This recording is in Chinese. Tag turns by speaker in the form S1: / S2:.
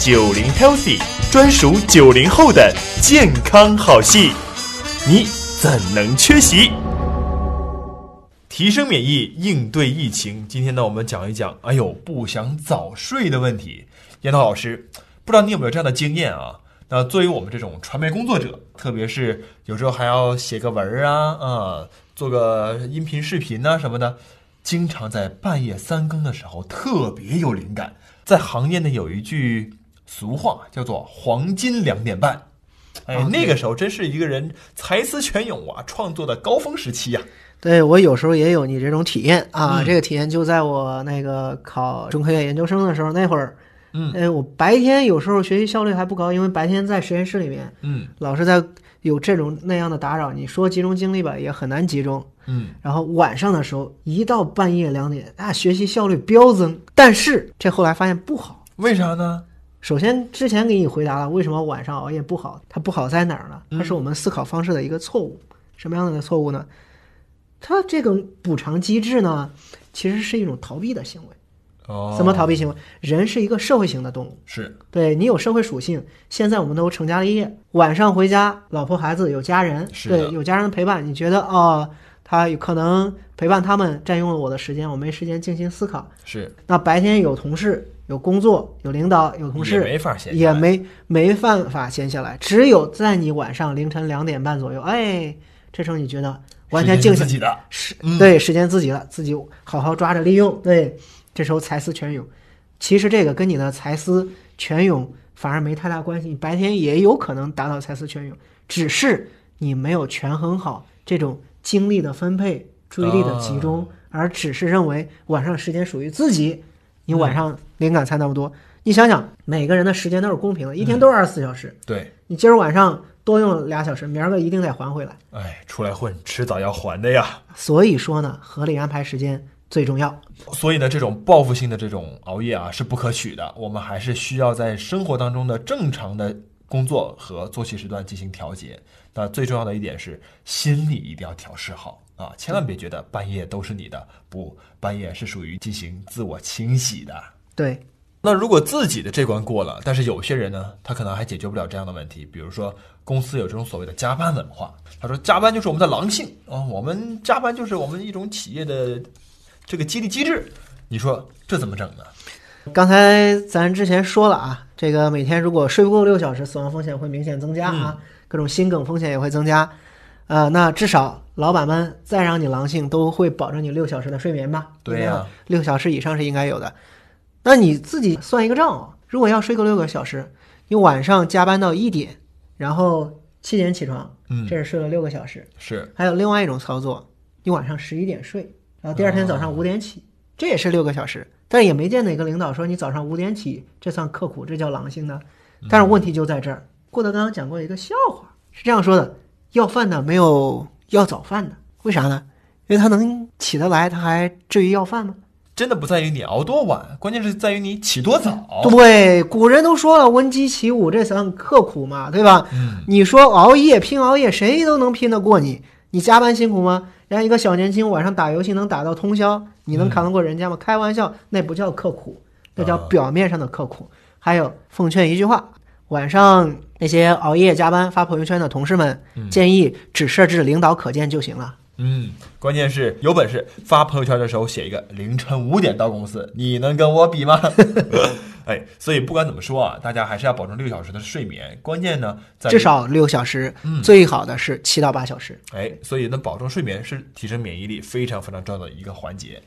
S1: 九零 Healthy 专属九零后的健康好戏，你怎能缺席？提升免疫，应对疫情。今天呢，我们讲一讲，哎呦，不想早睡的问题。严涛老师，不知道你有没有这样的经验啊？那作为我们这种传媒工作者，特别是有时候还要写个文儿啊，啊，做个音频、视频呐、什么的，经常在半夜三更的时候特别有灵感。在行业内有一句俗话叫做“黄金两点半”，哎，
S2: 啊
S1: 那个时候真是一个人才思泉涌啊，创作的高峰时期呀、
S2: 对我有时候也有你这种体验啊，
S1: 嗯
S2: 这个体验就在我那个考中科院研究生的时候那会儿，
S1: 嗯
S2: 哎，我白天有时候学习效率还不高，因为白天在实验室里面，
S1: 嗯
S2: 老是在有这种那样的打扰，你说集中精力吧也很难集中。
S1: 嗯，
S2: 然后晚上的时候，一到半夜两点啊，学习效率飙增。但是这后来发现不好。
S1: 为啥呢？
S2: 首先，之前给你回答了为什么晚上熬夜不好，它不好在哪儿呢？它是我们思考方式的一个错误。什么样的一个错误呢？它这个补偿机制呢，其实是一种逃避的行为。
S1: 哦，
S2: 怎么逃避行为？人是一个社会型的动物，
S1: 是
S2: 对你有社会属性。现在我们都成家立业，晚上回家，老婆孩子有家人，
S1: 是
S2: 对有家人的陪伴，你觉得哦，他有可能陪伴他们占用了我的时间，我没时间静心思考。
S1: 是，
S2: 那白天有同事、有工作、有领导、有同
S1: 也
S2: 事，
S1: 没法闲
S2: 也没没办法闲下来。只有在你晚上凌晨两点半左右，哎，这时候你觉得完全静下
S1: 自己的，
S2: 是
S1: 嗯
S2: 对时间自己了，自己好好抓着利用。对，这时候才思泉涌。其实这个跟你的才思泉涌反而没太大关系，你白天也有可能达到才思泉涌，只是你没有权衡好这种精力的分配、注意力的集中，而只是认为晚上时间属于自己，你晚上灵感才那么多。你想想，每个人的时间都是公平的，一天都是二十四小时，
S1: 对，
S2: 你今儿晚上多用俩小时，明儿个一定得还回来。
S1: 哎，出来混，迟早要还的呀。
S2: 所以说呢，合理安排时间最重要。
S1: 所以呢，这种报复性的这种熬夜啊是不可取的，我们还是需要在生活当中的正常的工作和作息时段进行调节。那最重要的一点是，心理一定要调试好啊，千万别觉得半夜都是你的，不，半夜是属于进行自我清洗的。
S2: 对，
S1: 那如果自己的这关过了，但是有些人呢，他可能还解决不了这样的问题。比如说，公司有这种所谓的加班文化，他说加班就是我们的狼性啊、我们加班就是我们一种企业的这个激励机制。你说这怎么整呢？
S2: 刚才咱之前说了啊，这个每天如果睡不够六小时，死亡风险会明显增加啊，各种心梗风险也会增加。呃，那至少老板们再让你狼性，都会保证你六小时的睡眠吧？
S1: 对呀
S2: 六小时以上是应该有的。那你自己算一个账哦，如果要睡够六个小时，你晚上加班到一点，然后七点起床，
S1: 嗯
S2: 这是睡了六个小时。
S1: 是
S2: 还有另外一种操作，你晚上十一点睡，然后第二天早上五点起，这也是六个小时。但也没见哪个领导说你早上五点起，这算刻苦，这叫狼性呢。但是问题就在这儿，郭德纲讲过一个笑话，是这样说的：要饭的没有要早饭的，为啥呢？因为他能起得来，他还至于要饭吗？
S1: 真的不在于你熬多晚，关键是在于你起多早。
S2: 对，古人都说了，闻鸡起舞，这算刻苦嘛，对吧？
S1: 嗯，
S2: 你说熬夜拼熬夜，谁都能拼得过你。你加班辛苦吗？人家一个小年轻晚上打游戏能打到通宵，你能扛得过人家吗？开玩笑，那不叫刻苦，那叫
S1: 啊
S2: 表面上的刻苦。还有，奉劝一句话：晚上那些熬夜加班发朋友圈的同事们，建议只设置领导可见就行了。
S1: 嗯，关键是有本事发朋友圈的时候写一个凌晨五点到公司，你能跟我比吗？哎，所以不管怎么说啊，大家还是要保证六小时的睡眠。关键呢，在
S2: 至少六小时，
S1: 嗯
S2: 最好的是七到八小时。
S1: 哎，所以呢，保证睡眠是提升免疫力非常非常重要的一个环节。